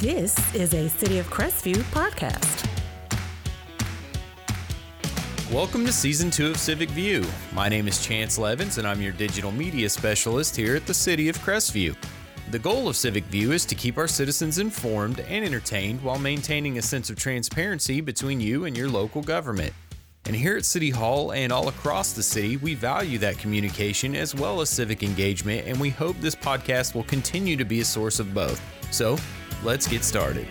This is a City of Crestview podcast. Welcome to season two of Civic View. My name is Chance Levins, and I'm your digital media specialist here at the City of Crestview. The goal of Civic View is to keep our citizens informed and entertained while maintaining a sense of transparency between you and your local government. And here at City Hall and all across the city, we value that communication as well as civic engagement, and we hope this podcast will continue to be a source of both. So, let's get started.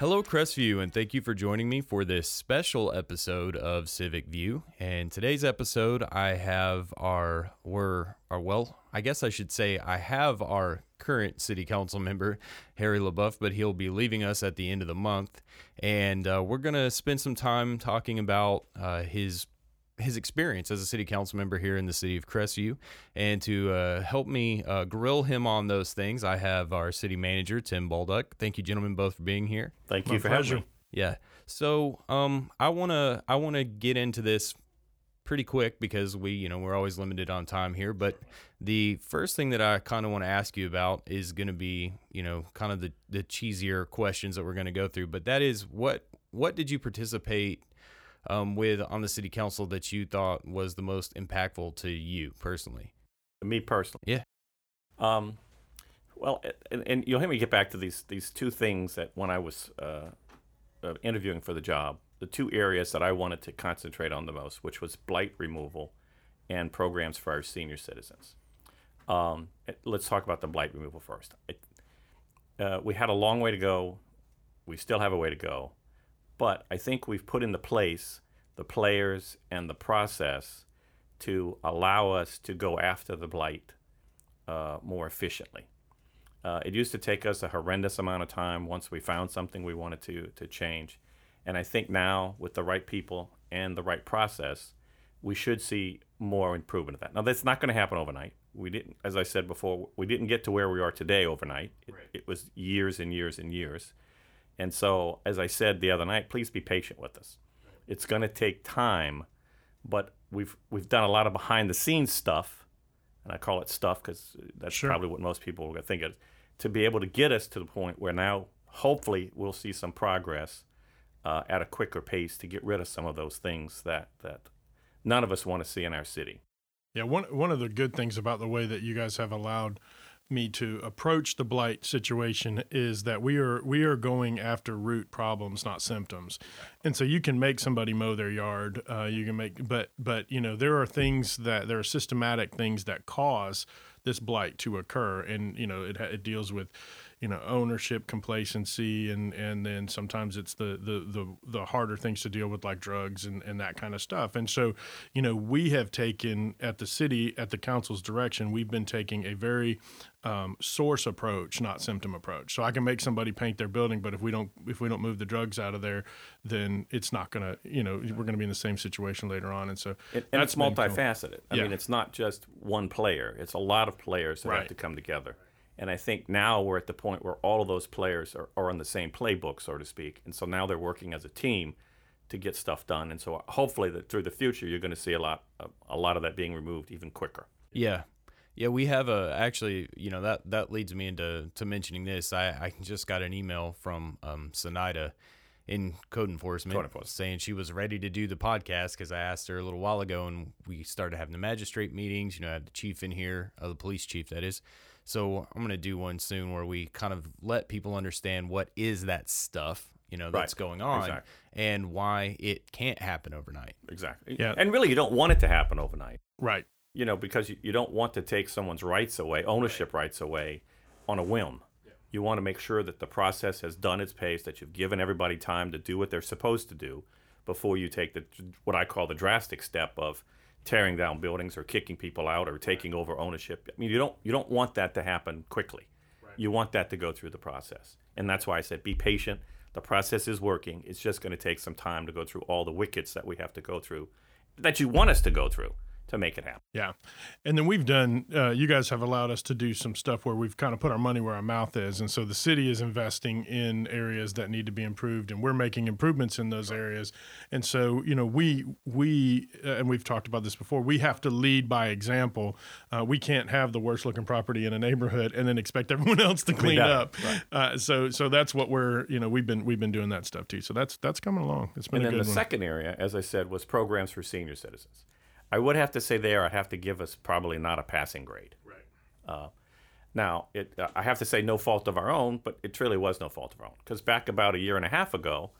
Hello, Crestview, and thank you for joining me for this special episode of Civic View. And today's episode, I have our, we're, our, well, I guess I should say I have our current city council member, Harry LaBeouf, but he'll be leaving us at the end of the month. And uh, we're going to spend some time talking about uh, his his experience as a city council member here in the city of Crestview. And to uh, help me uh, grill him on those things, I have our city manager, Tim Bolduc. Thank you, gentlemen, both for being here. Thank you for pleasure. having me. Yeah. So um, I wanna I wanna get into this pretty quick because we you know we're always limited on time here. But the first thing that I kind of want to ask you about is going to be you know kind of the the cheesier questions that we're going to go through. But that is what what did you participate um, with on the city council that you thought was the most impactful to you personally? Me personally, yeah. Um, well, and, and you'll hear me get back to these these two things that when I was uh, uh, interviewing for the job, the two areas that I wanted to concentrate on the most, which was blight removal and programs for our senior citizens. Um, let's talk about the blight removal first. It, uh, we had a long way to go. We still have a way to go. But I think we've put into place the players and the process to allow us to go after the blight uh, more efficiently. Uh, it used to take us a horrendous amount of time once we found something we wanted to, to change. And I think now, with the right people and the right process, we should see more improvement of that. Now, that's not going to happen overnight. We didn't, as I said before, we didn't get to where we are today overnight. It, right. it was years and years and years. And so, as I said the other night, please be patient with us. It's going to take time, but we've we've done a lot of behind the scenes stuff, and I call it stuff because that's sure. probably what most people are think of, to be able to get us to the point where now, hopefully, we'll see some progress uh, at a quicker pace to get rid of some of those things that that none of us want to see in our city. Yeah, one one of the good things about the way that you guys have allowed me to approach the blight situation is that we are we are going after root problems, not symptoms. And so you can make somebody mow their yard. Uh, you can make, but but you know there are things that there are systematic things that cause this blight to occur, and you know it it deals with you know ownership complacency and and then sometimes it's the the the, the harder things to deal with like drugs and, and that kind of stuff and so you know we have taken at the city at the council's direction we've been taking a very um, source approach, not symptom approach. So I can make somebody paint their building, but if we don't if we don't move the drugs out of there, then it's not gonna you know we're gonna be in the same situation later on. And so and, and it's multifaceted. I yeah. mean, it's not just one player; it's a lot of players that right. have to come together. And I think now we're at the point where all of those players are, are on the same playbook, so to speak. And so now they're working as a team to get stuff done. And so hopefully that through the future, you're going to see a lot, a, a lot of that being removed even quicker. Yeah, yeah, we have a actually, you know, that that leads me into to mentioning this. I, I just got an email from um Sonida in code enforcement, code enforcement, saying she was ready to do the podcast because I asked her a little while ago and we started having the magistrate meetings. You know, I had the chief in here, uh, the police chief, that is. So I'm going to do one soon where we kind of let people understand what is that stuff, you know, that's right. going on exactly. and why it can't happen overnight. Exactly. Yeah. And really, you don't want it to happen overnight. Right you know, because you, you don't want to take someone's rights away, ownership right. rights away on a whim. Yeah. You want to make sure that the process has done its pace, that you've given everybody time to do what they're supposed to do before you take the what I call the drastic step of tearing down buildings or kicking people out or taking over ownership. I mean, you don't you don't want that to happen quickly. Right. You want that to go through the process. And that's why I said be patient. The process is working. It's just going to take some time to go through all the wickets that we have to go through that you want us to go through to make it happen. Yeah. And then we've done, uh, you guys have allowed us to do some stuff where we've kind of put our money where our mouth is. And so the city is investing in areas that need to be improved, and we're making improvements in those areas. And so, you know, we, we, uh, and we've talked about this before, we have to lead by example. Uh, we can't have the worst looking property in a neighborhood and then expect everyone else to clean up, up. Uh, so, so that's what we're, you know, we've been, we've been doing that stuff too. So that's, that's coming along. It's been And then the one. second area, as I said, was programs for senior citizens. I would have to say there, I'd have to give us probably not a passing grade. right. Uh, now, it, uh, I have to say no fault of our own, but it truly was no fault of our own. Because back about a year and a half ago,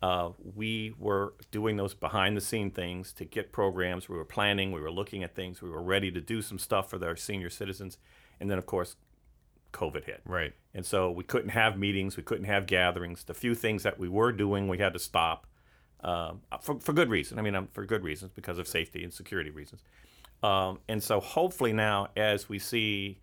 uh, we were doing those behind the scene things to get programs. We were planning, we were looking at things, we were ready to do some stuff for our senior citizens. And then, of course, COVID hit. Right. And so we couldn't have meetings, we couldn't have gatherings. The few things that we were doing, we had to stop um, for, for good reason. I mean, um, for good reasons because of safety and security reasons. Um, and so hopefully now, as we see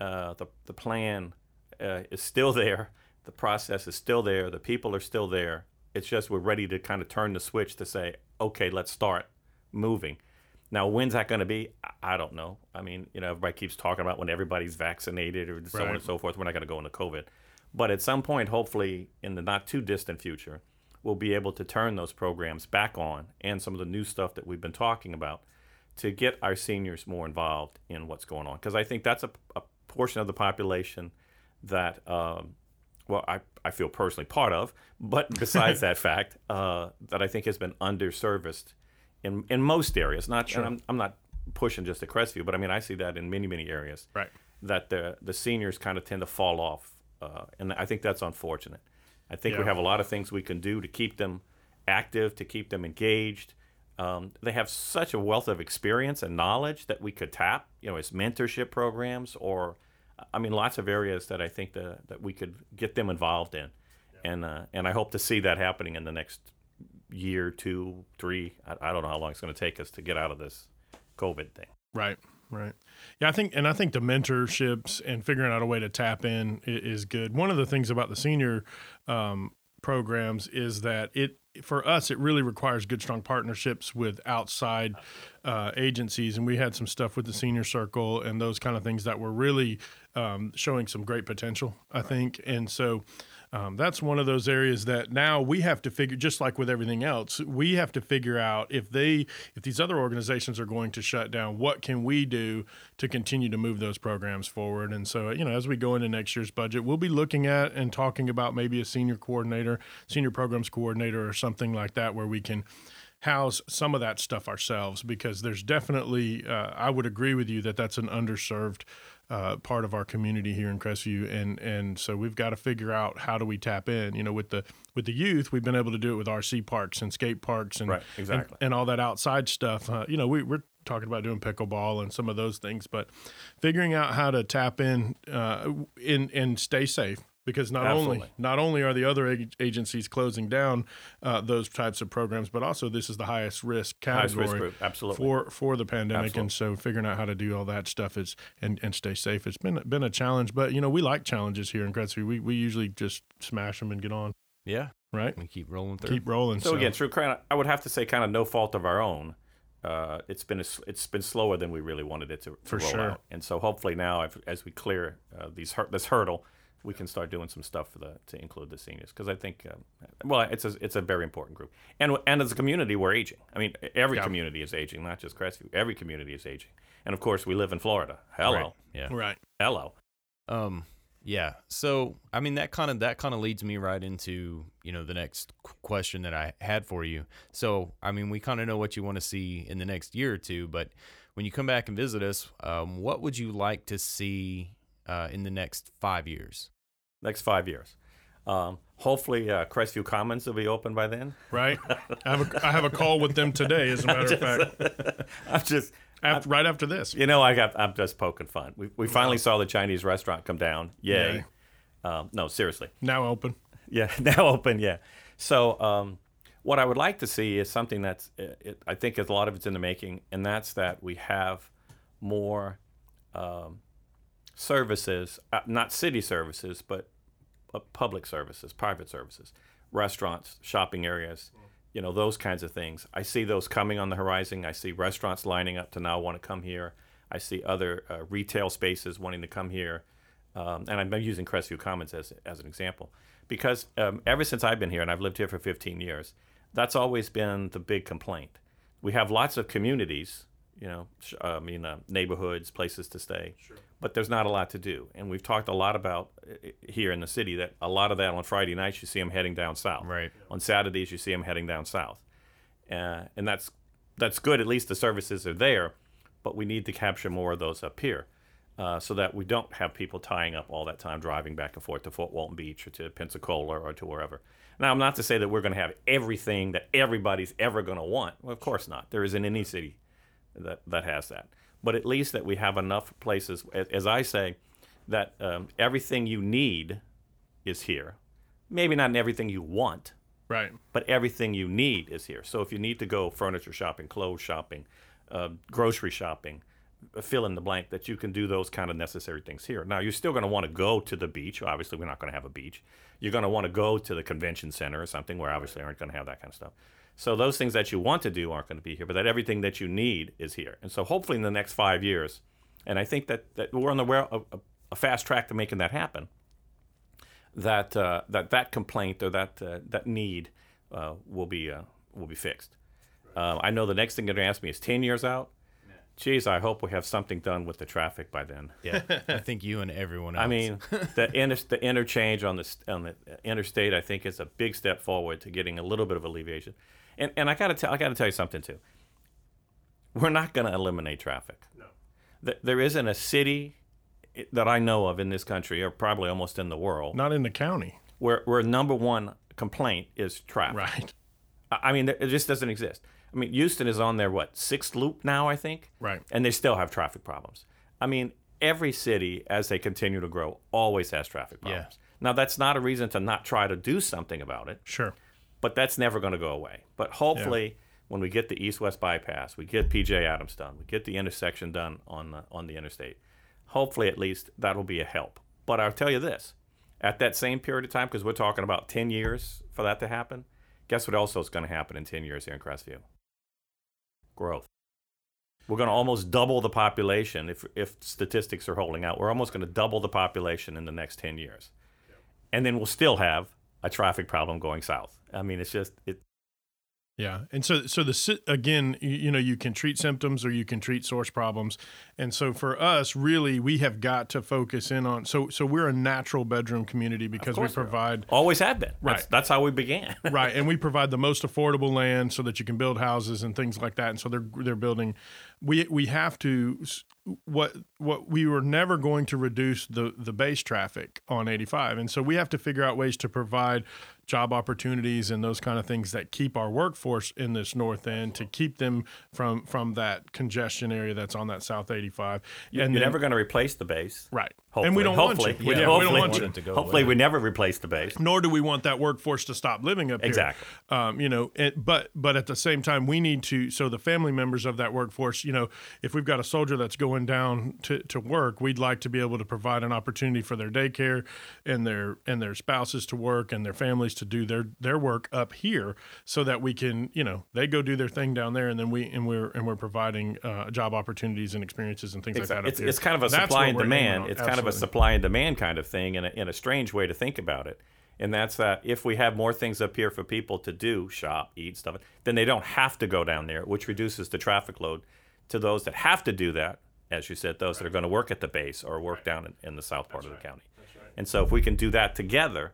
uh, the, the plan uh, is still there, the process is still there, the people are still there. It's just we're ready to kind of turn the switch to say, okay, let's start moving. Now, when's that going to be? I- I don't know. I mean, you know, everybody keeps talking about when everybody's vaccinated or so on and so forth. We're not going to go into COVID. But at some point, hopefully, in the not too distant future, we'll be able to turn those programs back on and some of the new stuff that we've been talking about to get our seniors more involved in what's going on. Because I think that's a, a portion of the population that, um, well, I, I feel personally part of, but besides that fact, uh, that I think has been underserviced in, in most areas. Not, and I'm, I'm not pushing just at Crestview, but I mean, I see that in many, many areas Right. that the the seniors kind of tend to fall off, uh, and I think that's unfortunate. I think we have a lot of things we can do to keep them active, to keep them engaged. Um, they have such a wealth of experience and knowledge that we could tap, you know, as mentorship programs or, I mean, lots of areas that I think the, that we could get them involved in, and uh, and I hope to see that happening in the next year, two, three. I, I don't know how long it's going to take us to get out of this COVID thing. Right, right. Yeah, I think, and I think the mentorships and figuring out a way to tap in is good. One of the things about the senior um, programs is that it, for us, it really requires good, strong partnerships with outside uh, agencies, and we had some stuff with the senior circle and those kind of things that were really um, showing some great potential. I think, and so. Um, that's one of those areas that now we have to figure, just like with everything else, we have to figure out if they, if these other organizations are going to shut down, what can we do to continue to move those programs forward? And so, you know, as we go into next year's budget, we'll be looking at and talking about maybe a senior coordinator, senior programs coordinator, or something like that, where we can house some of that stuff ourselves because there's definitely uh, I would agree with you that that's an underserved uh, part of our community here in Crestview. And and so we've got to figure out how do we tap in. You know with the with the youth we've been able to do it with RC parks and skate parks and Right, exactly. and, and all that outside stuff. Uh, you know we, we're talking about doing pickleball and some of those things but figuring out how to tap in uh, in and stay safe because not only not only are the other ag- agencies closing down uh, those types of programs, but also this is the highest risk Highest category risk absolutely. for for the pandemic, Absolutely. and so figuring out how to do all that stuff is and, and stay safe. It's been been a challenge, but you know we like challenges here in Crestview. We we usually just smash them and get on, Yeah. right? We keep rolling through. Keep rolling. So, again, through kind of, I would have to say, kind of no fault of our own. Uh, it's been a s it's been slower than we really wanted it to, to For roll sure. out, and so hopefully now, if, as we clear uh, these hur- this hurdle, we can start doing some stuff for the to include the seniors because I think, um, well, it's a it's a very important group, and and as a community, we're aging. I mean, every Yeah. community is aging, not just Crestview. Every community is aging, and of course, we live in Florida. Hello, Right. Yeah. right. hello. Um, yeah. So, I mean, that kind of that kind of leads me right into you know the next question that I had for you. So, I mean, we kind of know what you want to see in the next year or two, but when you come back and visit us, um, what would you like to see uh, in the next five years? Next five years. Um, hopefully, uh, Crestview Commons will be open by then. Right. I have a I have a call with them today, as a matter of fact, I'm just after, right after this. You know, I got. I'm just poking fun. We, we finally saw the Chinese restaurant come down. Yay! Um, no, seriously. Now open. Yeah, now open. Yeah. So, um, what I would like to see is something that's. It, it, I think a lot of it's in the making, and that's that we have more um, services, uh, not city services, but uh, public services, private services, restaurants, shopping areas, you know those kinds of things. I see those coming on the horizon. I see restaurants lining up to now want to come here. I see other uh, retail spaces wanting to come here, um, and I'm using Crestview Commons as as an example because um, ever since I've been here and I've lived here for 15 years, that's always been the big complaint. We have lots of communities, you know, uh, I mean uh, neighborhoods, places to stay, but there's not a lot to do. And we've talked a lot about uh, here in the city that a lot of that on Friday nights you see them heading down south. Right. On Saturdays you see them heading down south, uh, and that's that's good. At least the services are there, but we need to capture more of those up here. Uh, so that we don't have people tying up all that time driving back and forth to Fort Walton Beach or to Pensacola or to wherever. Now, I'm not to say that we're going to have everything that everybody's ever going to want. Well, of course not. There isn't any city that, that has that. But at least that we have enough places, as, I say, that um, everything you need is here. Maybe not everything you want, Right. but everything you need is here. So if you need to go furniture shopping, clothes shopping, uh, grocery shopping, uh, fill in the blank, that you can do those kind of necessary things here. Now, you're still going to want to go to the beach. Obviously, we're not going to have a beach. You're going to want to go to the convention center or something where obviously aren't going to have that kind of stuff. So those things that you want to do aren't going to be here, but that everything that you need is here. And so hopefully in the next five years, and I think that, that we're on the way, a, a fast track to making that happen that uh, that that complaint or that uh, that need uh, will be uh, will be fixed. Uh, I know the next thing they're going to ask me is ten years out. Geez, I hope we have something done with the traffic by then. Yeah, I think you and everyone else. I mean, the inter- the interchange on the st- on the interstate, I think, is a big step forward to getting a little bit of alleviation. And and I got to tell I got to tell you something too. We're not to eliminate traffic. No. Th- there isn't a city eh, that I know of in this country, or probably almost in the world, Not in the county. where where number one complaint is traffic. Right. I mean, it just doesn't exist. I mean, Houston is on their what sixth loop now, I think. Right. And they still have traffic problems. I mean, every city, as they continue to grow, always has traffic problems. Yeah. problems. Now, that's not a reason to not try to do something about it, Sure. But that's never going to go away. But hopefully, when we get the east-west bypass, we get PJ Adams done, we get the intersection done on the, on the interstate. Hopefully, at least that'll be a help. But I'll tell you this: at that same period of time, because we're talking about ten years for that to happen, guess what also is going to happen in ten years here in Crestview? Growth. We're going to almost double the population if if statistics are holding out. We're almost going to double the population in the next ten years, and then we'll still have a traffic problem going south. I mean, it's just it. Yeah, and so so the again, you, you know, you can treat symptoms or you can treat source problems, and so for us, really, we have got to focus in on. So so we're a natural bedroom community because we provide Always have been. Right. that's how we began. right, and we provide the most affordable land so that you can build houses and things like that. And so they're they're building. We we have to what what we were never going to reduce the the base traffic on 85, and so we have to figure out ways to provide job opportunities and those kind of things that keep our workforce in this north end to keep them from from that congestion area that's on that south 85. And You're then- never going to replace the base. right, Hopefully. and we don't hopefully. want Yeah, hopefully, we don't want want to. go hopefully away. we never replace the base. nor do we want that workforce to stop living up here. Exactly. Um, you know, it, but but at the same time, we need to. So the family members of that workforce, you know, if we've got a soldier that's going down to, to work, we'd like to be able to provide an opportunity for their daycare and their and their spouses to work and their families to do their their work up here, so that we can, you know, they go do their thing down there, and then we and we're and we're providing uh, job opportunities and experiences and things like that. up It's, here. it's kind of a That's supply and demand. It's kind of a supply and demand kind of thing in a, in a strange way to think about it. And that's that if we have more things up here for people to do, shop, eat, stuff, then they don't have to go down there, which reduces the traffic load to those that have to do that. As you said, those that are going to work at the base or work down in, in the south part of the county. And so if we can do that together,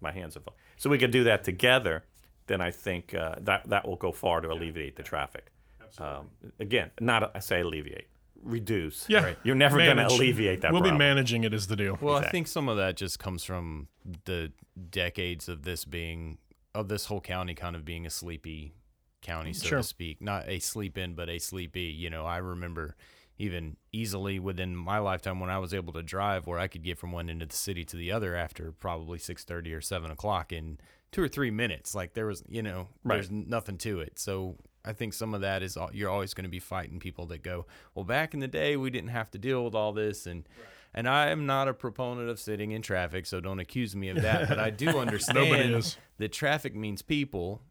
my hands are full. So we can do that together, then I think uh, that that will go far to alleviate the traffic. Um, again, not I say alleviate, reduce. Yeah, right? You're never going to alleviate that. We'll problem. be managing it is the deal. Well, I think some of that just comes from the decades of this being of this whole county kind of being a sleepy county, so Sure. to speak. Not a sleep in, but a sleepy. You know, I remember even easily within my lifetime when I was able to drive where I could get from one end of the city to the other after probably six thirty or seven o'clock in two or three minutes. Like there was, you know, Right. there's nothing to it. So I think some of that is al- you're always going to be fighting people that go, well, back in the day we didn't have to deal with all this, and and I am not a proponent of sitting in traffic, so don't accuse me of that. But I do understand that traffic means people,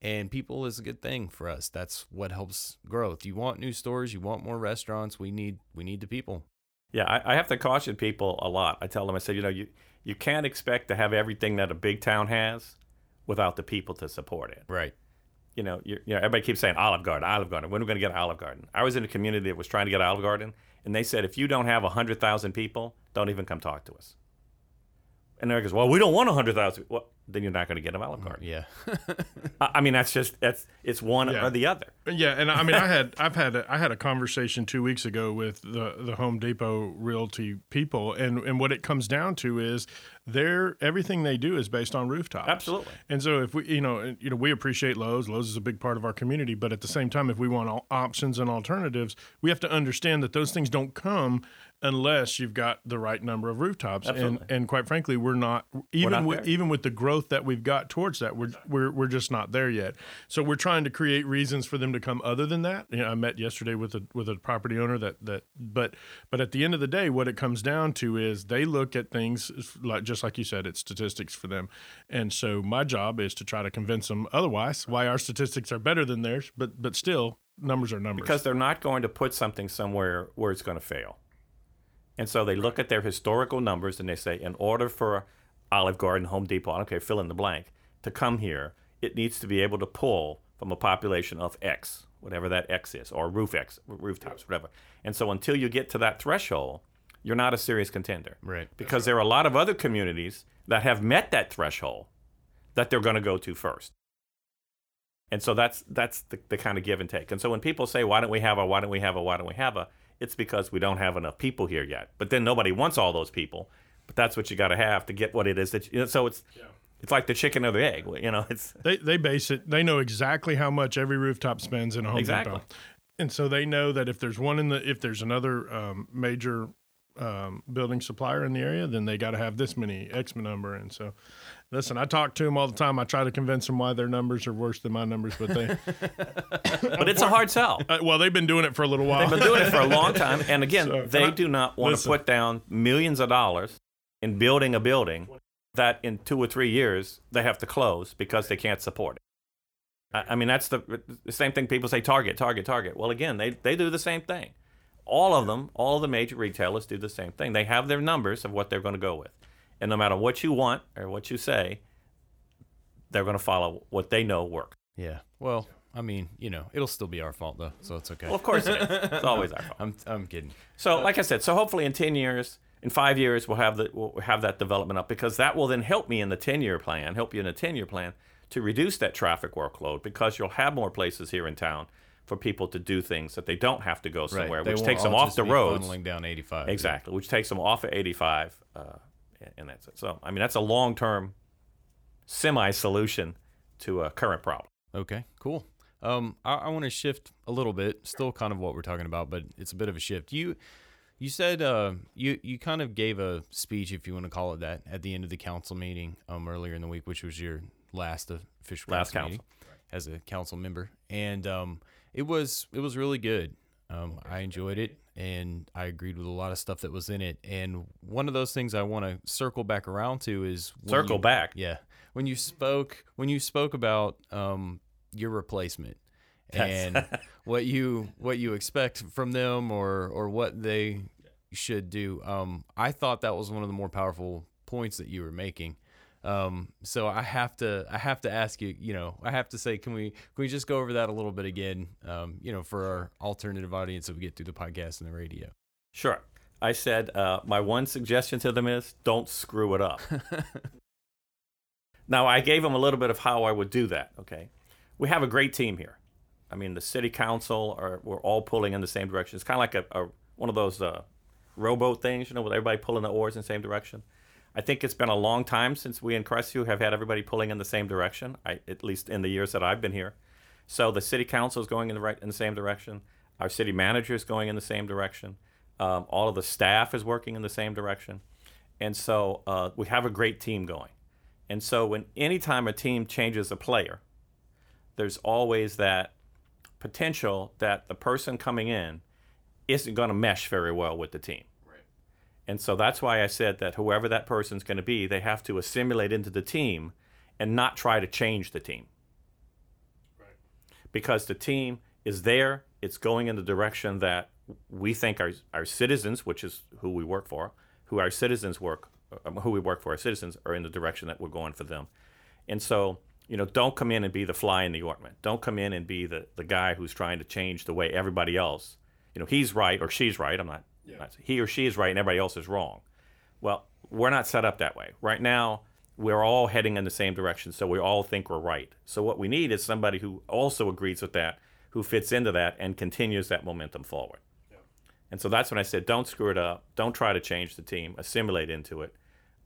and people is a good thing for us. That's what helps growth. You want new stores, you want more restaurants. We need we need the people. Yeah, I, I have to caution people a lot. I tell them, I said, you know, you you can't expect to have everything that a big town has without the people to support it. Right. You know, you know, everybody keeps saying Olive Garden, Olive Garden. When are we going to get Olive Garden? I was in a community that was trying to get Olive Garden, and they said, if you don't have hundred thousand people, don't even come talk to us. And Eric goes, well, we don't want hundred thousand. Well, then you're not going to get a Olive card. Yeah. I I mean, that's just that's it's one Yeah. or the other. Yeah, and I mean, I had I've had a, I had a conversation two weeks ago with the the Home Depot Realty people, and and what it comes down to is their everything they do is based on rooftops. Absolutely. And so if we you know you know we appreciate Lowe's, Lowe's is a big part of our community, but at the same time, if we want all options and alternatives, we have to understand that those things don't come unless you've got the right number of rooftops. And Absolutely. and quite frankly, we're not even not with even with the growth that we've got towards that, we're we're we're just not there yet. So we're trying to create reasons for them to come other than that. You know, I met yesterday with a with a property owner that that but but at the end of the day, what it comes down to is they look at things like just like you said, it's statistics for them. And so my job is to try to convince them otherwise why our statistics are better than theirs, but but still numbers are numbers. because they're not going to put something somewhere where it's going to fail. And so they look at their historical numbers and they say, in order for Olive Garden, Home Depot, I don't care, fill in the blank, to come here, it needs to be able to pull from a population of X, whatever that X is, or roof X, rooftops, whatever. And so until you get to that threshold, you're not a serious contender. Right. Because there are a lot of other communities that have met that threshold that they're going to go to first. And so that's that's the, the kind of give and take. And so when people say, "Why don't we have a? Why don't we have a? Why don't we have a?" It's because we don't have enough people here yet. But then nobody wants all those people. But that's what you got to have to get what it is that. You, know, so it's it's like the chicken or the egg. You know, it's They they base it. They know exactly how much every rooftop spends in a Home Exactly. Depot, and so they know that if there's one in the if there's another um, major um, building supplier in the area, then they got to have this many X number. And so, listen, I talk to them all the time. I try to convince them why their numbers are worse than my numbers, but they but it's a hard sell. uh, well they've been doing it for a little while. They've been doing it for a long time, and again, So, they and I- do not want to put down millions of dollars in building a building that in two or three years they have to close because they can't support it. I, I mean, that's the, the same thing people say Target, Target, Target. Well, again, they, they do the same thing. All of them, all of the major retailers do the same thing. They have their numbers of what they're going to go with. And no matter what you want or what you say, they're going to follow what they know works. Yeah. Well, I mean, you know, it'll still be our fault though, so it's okay. Well, of course it is. It's always our fault. I'm I'm kidding. So, like I said, so hopefully in ten years, in five years, we'll have the we'll have that development up because that will then help me in the ten year plan, help you in the ten year plan to reduce that traffic workload because you'll have more places here in town for people to do things that they don't have to go somewhere, right. Which takes them off the be roads. funneling down 85. Exactly, which takes them off of 85, uh, and that's it. So, I mean, that's a long term semi solution to a current problem. Okay, cool. Um, I, I want to shift a little bit. Still, kind of what we're talking about, but it's a bit of a shift. You, you said uh, you you kind of gave a speech, if you want to call it that, at the end of the council meeting um earlier in the week, which was your last official Last council meeting as a council member, and um, it was it was really good. Um, I enjoyed it, and I agreed with a lot of stuff that was in it. And one of those things I want to circle back around to is Circle you- back. yeah, when you spoke when you spoke about um, your replacement and what you what you expect from them or or what they should do. Um, I thought that was one of the more powerful points that you were making. Um, so I have to I have to ask you, you know, I have to say, can we can we just go over that a little bit again? Um, you know, for our alternative audience that we get through the podcast and the radio. Sure. I said uh, my one suggestion to them is don't screw it up. now I gave them a little bit of how I would do that. Okay, we have a great team here. I mean, the city council are we're all pulling in the same direction. It's kind of like a, a one of those uh, rowboat things, you know, with everybody pulling the oars in the same direction. I think it's been a long time since we in Crestview have had everybody pulling in the same direction. I, at least in the years that I've been here. So the city council is going in the right in the same direction. Our city manager is going in the same direction. Um, all of the staff is working in the same direction, and so uh, we have a great team going. And so when anytime a team changes a player, there's always that potential that the person coming in isn't going to mesh very well with the team. And so that's why I said that whoever that person's going to be, they have to assimilate into the team and not try to change the team. Right. because the team is there. It's going in the direction that we think our our citizens, which is who we work for, who our citizens work, um, who we work for, our citizens are in the direction that we're going for them. And so, you know, don't come in and be the fly in the ointment. Don't come in and be the, the guy who's trying to change the way everybody else, you know, he's right or she's right. I'm not, not he or she is right and everybody else is wrong. Well, we're not set up that way. Right now, we're all heading in the same direction, so we all think we're right. So what we need is somebody who also agrees with that, who fits into that, and continues that momentum forward. And so that's when I said, don't screw it up. Don't try to change the team. Assimilate into it,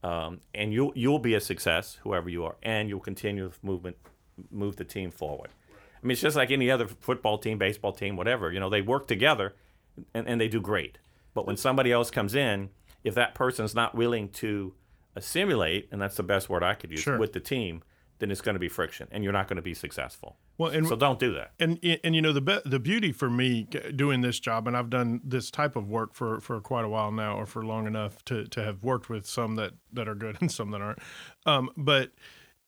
um, and you'll you'll be a success, whoever you are, and you'll continue the movement, move the team forward. I mean, it's just like any other football team, baseball team, whatever. You know, they work together, and, and they do great. But when somebody else comes in, if that person's not willing to assimilate, and that's the best word I could use, Sure. with the team, then it's going to be friction, and you're not going to be successful. Well, and So don't do that. and and you know the be- the beauty for me doing this job, and I've done this type of work for for quite a while now, or for long enough to to have worked with some that that are good and some that aren't. Um, but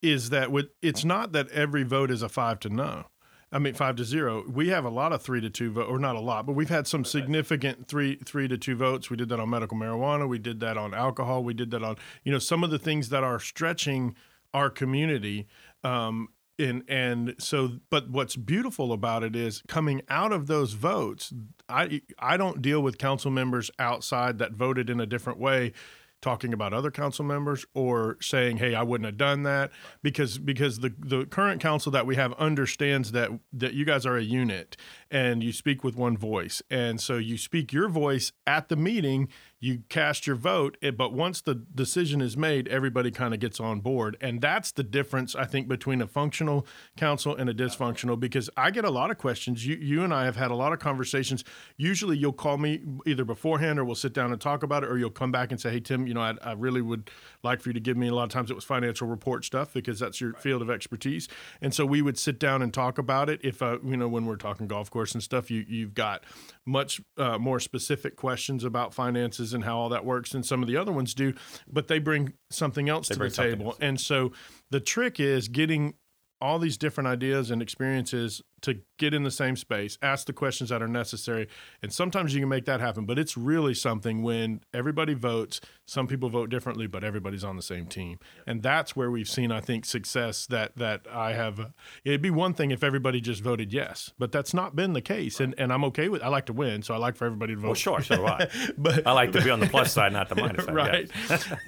is that with it's not that every vote is a five to no. I mean five to zero. We have a lot of three to two vote, or not a lot, but we've had some significant three three to two votes. We did that on medical marijuana. We did that on alcohol. We did that on you know some of the things that are stretching our community. Um, and and so but what's beautiful about it is coming out of those votes i i don't deal with council members outside that voted in a different way talking about other council members or saying hey i wouldn't have done that because because the the current council that we have understands that that you guys are a unit and you speak with one voice. And so you speak your voice at the meeting you cast your vote but once the decision is made everybody kind of gets on board. And that's the difference i think between a functional council and a dysfunctional because i get a lot of questions. You, you and i have had a lot of conversations. Usually you'll call me either beforehand or we'll sit down and talk about it or you'll come back and say hey tim you know i, I really would like for you to give me a lot of times it was financial report stuff because that's your field of expertise. And so we would sit down and talk about it if uh, you know when we're talking golf course and stuff you, you've got much uh, more specific questions about finances and how all that works than some of the other ones do but they bring something else to the table else. and so the trick is getting all these different ideas and experiences to get in the same space, ask the questions that are necessary. And sometimes you can make that happen, but it's really something when everybody votes. Some people vote differently, but everybody's on the same team. And that's where we've seen, I think, success that that I have. It'd be one thing if everybody just voted yes, but that's not been the case. And and I'm okay with I like to win, so I like for everybody to vote. Well, sure, so do I. but I like to be on the plus side, not the minus side. right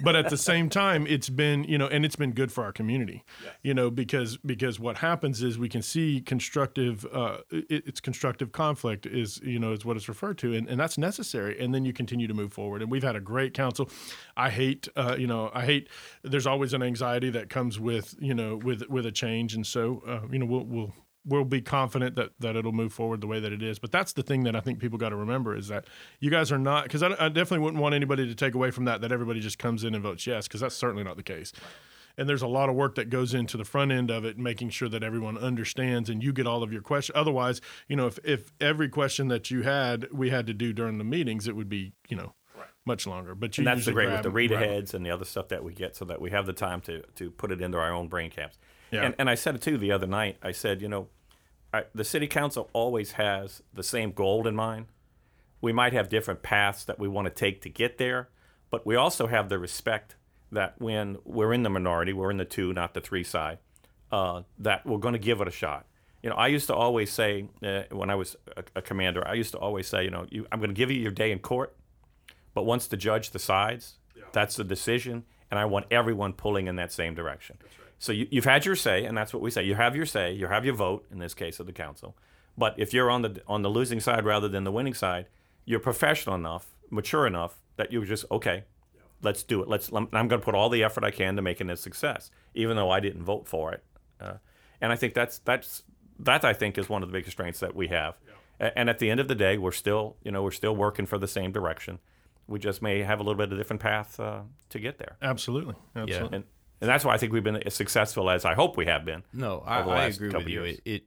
but at the same time it's been you know and it's been good for our community you know because because what happens is we can see constructive uh it, it's constructive conflict is you know is what it's referred to and, and that's necessary and then you continue to move forward and we've had a great council i hate uh you know i hate there's always an anxiety that comes with you know with with a change and so uh, you know we'll we'll we'll be confident that that it'll move forward the way that it is. But that's the thing that I think people got to remember is that you guys are not because I, I definitely wouldn't want anybody to take away from that that everybody just comes in and votes yes because that's certainly not the case. And there's a lot of work that goes into the front end of it, making sure that everyone understands and you get all of your questions. Otherwise, you know, if, if every question that you had we had to do during the meetings, it would be, you know, much longer. But you And that's the great with the read aheads and the other stuff that we get so that we have the time to, to put it into our own brain caps. Yeah. And, and I said it too the other night. I said, you know, I, the city council always has the same goal in mind. We might have different paths that we want to take to get there, but we also have the respect that when we're in the minority, we're in the two, not the three side, uh, that we're going to give it a shot. You know, I used to always say uh, when I was a, a commander, I used to always say, you know, you, I'm going to give you your day in court, but once the judge decides, that's the decision, and I want everyone pulling in that same direction. So you, you've had your say, and that's what we say. You have your say. You have your vote in this case of the council. But if you're on the on the losing side rather than the winning side, you're professional enough, mature enough that you're just okay, let's do it. Let's. I'm going to put all the effort I can to making it a success, even though I didn't vote for it. Uh, and I think that's that's that I think is one of the biggest strengths that we have. A- And at the end of the day, we're still you know we're still working for the same direction. We just may have a little bit of a different path uh, to get there. Absolutely. Absolutely. And and that's why I think we've been as successful as I hope we have been. No, I, I agree with you. It, it,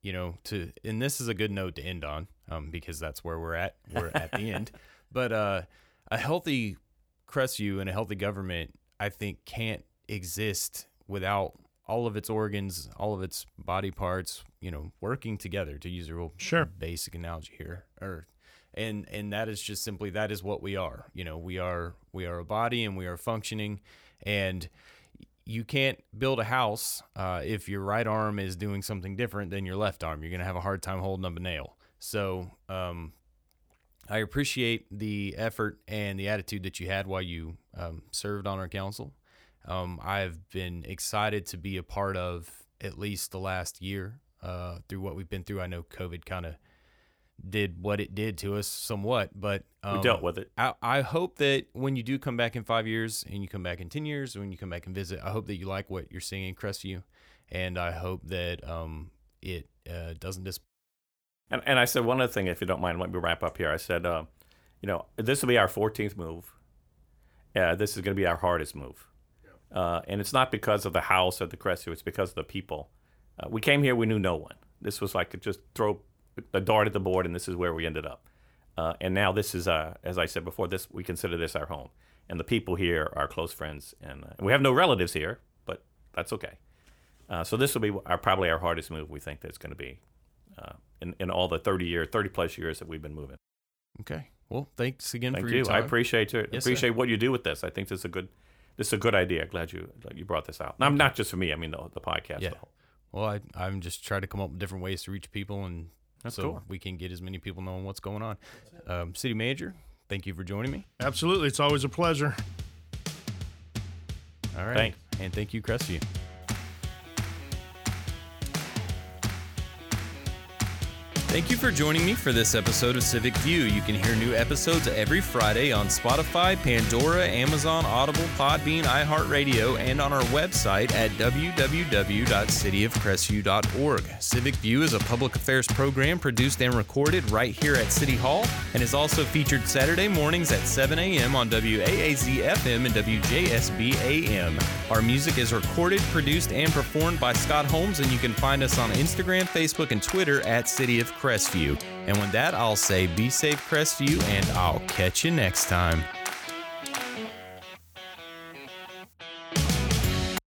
you know, to and this is a good note to end on, um, because that's where we're at. We're at the end. But uh, a healthy Crestview and a healthy government, I think, can't exist without all of its organs, all of its body parts, you know, working together to use a real Sure. basic analogy here. Or and and that is just simply that is what we are. You know, we are we are a body and we are functioning and you can't build a house uh, if your right arm is doing something different than your left arm. You're going to have a hard time holding up a nail. So, um, I appreciate the effort and the attitude that you had while you um, served on our council. Um, I've been excited to be a part of at least the last year uh, through what we've been through. I know COVID kind of did what it did to us somewhat, but um, we dealt with it. I, I hope that when you do come back in five years and you come back in 10 years, when you come back and visit, I hope that you like what you're seeing in Crestview. And I hope that um, it uh, doesn't dis- And, and I said one other thing, if you don't mind, let me wrap up here. I said, uh, you know, this will be our 14th move. Uh, this is going to be our hardest move. Uh, and it's not because of the house or the Crestview, it's because of the people. Uh, we came here, we knew no one. This was like just throw a dart at the board, and this is where we ended up. Uh, and now this is, uh, as I said before, this we consider this our home. And the people here are close friends. And uh, we have no relatives here, but that's okay. Uh, so this will be our, probably our hardest move we think that's going to be uh, in, in all the 30 years, 30 plus years that we've been moving. Okay. Well, thanks again Thank for you. your time. I appreciate it. Yes, sir. appreciate what you do with this. I think this is a good, this is a good idea. Glad you glad you brought this out. Now, not just for me. I mean the, the podcast. Yeah. the Well, I, I'm just trying to come up with different ways to reach people, and That's so cool. we can get as many people knowing what's going on. Um, City Manager, thank you for joining me. Absolutely. It's always a pleasure. All right, Thanks. and thank you, Crestview. Thank you for joining me for this episode of Civic View. You can hear new episodes every Friday on Spotify, Pandora, Amazon, Audible, Podbean, iHeartRadio, and on our website at www.cityofcrestview.org. Civic View is a public affairs program produced and recorded right here at City Hall and is also featured Saturday mornings at 7 a.m. on WAAZ FM and WJSB AM. Our music is recorded, produced, and performed by Scott Holmes, and you can find us on Instagram, Facebook, and Twitter at City of Crestview. And with that, I'll say be safe, Crestview, and I'll catch you next time.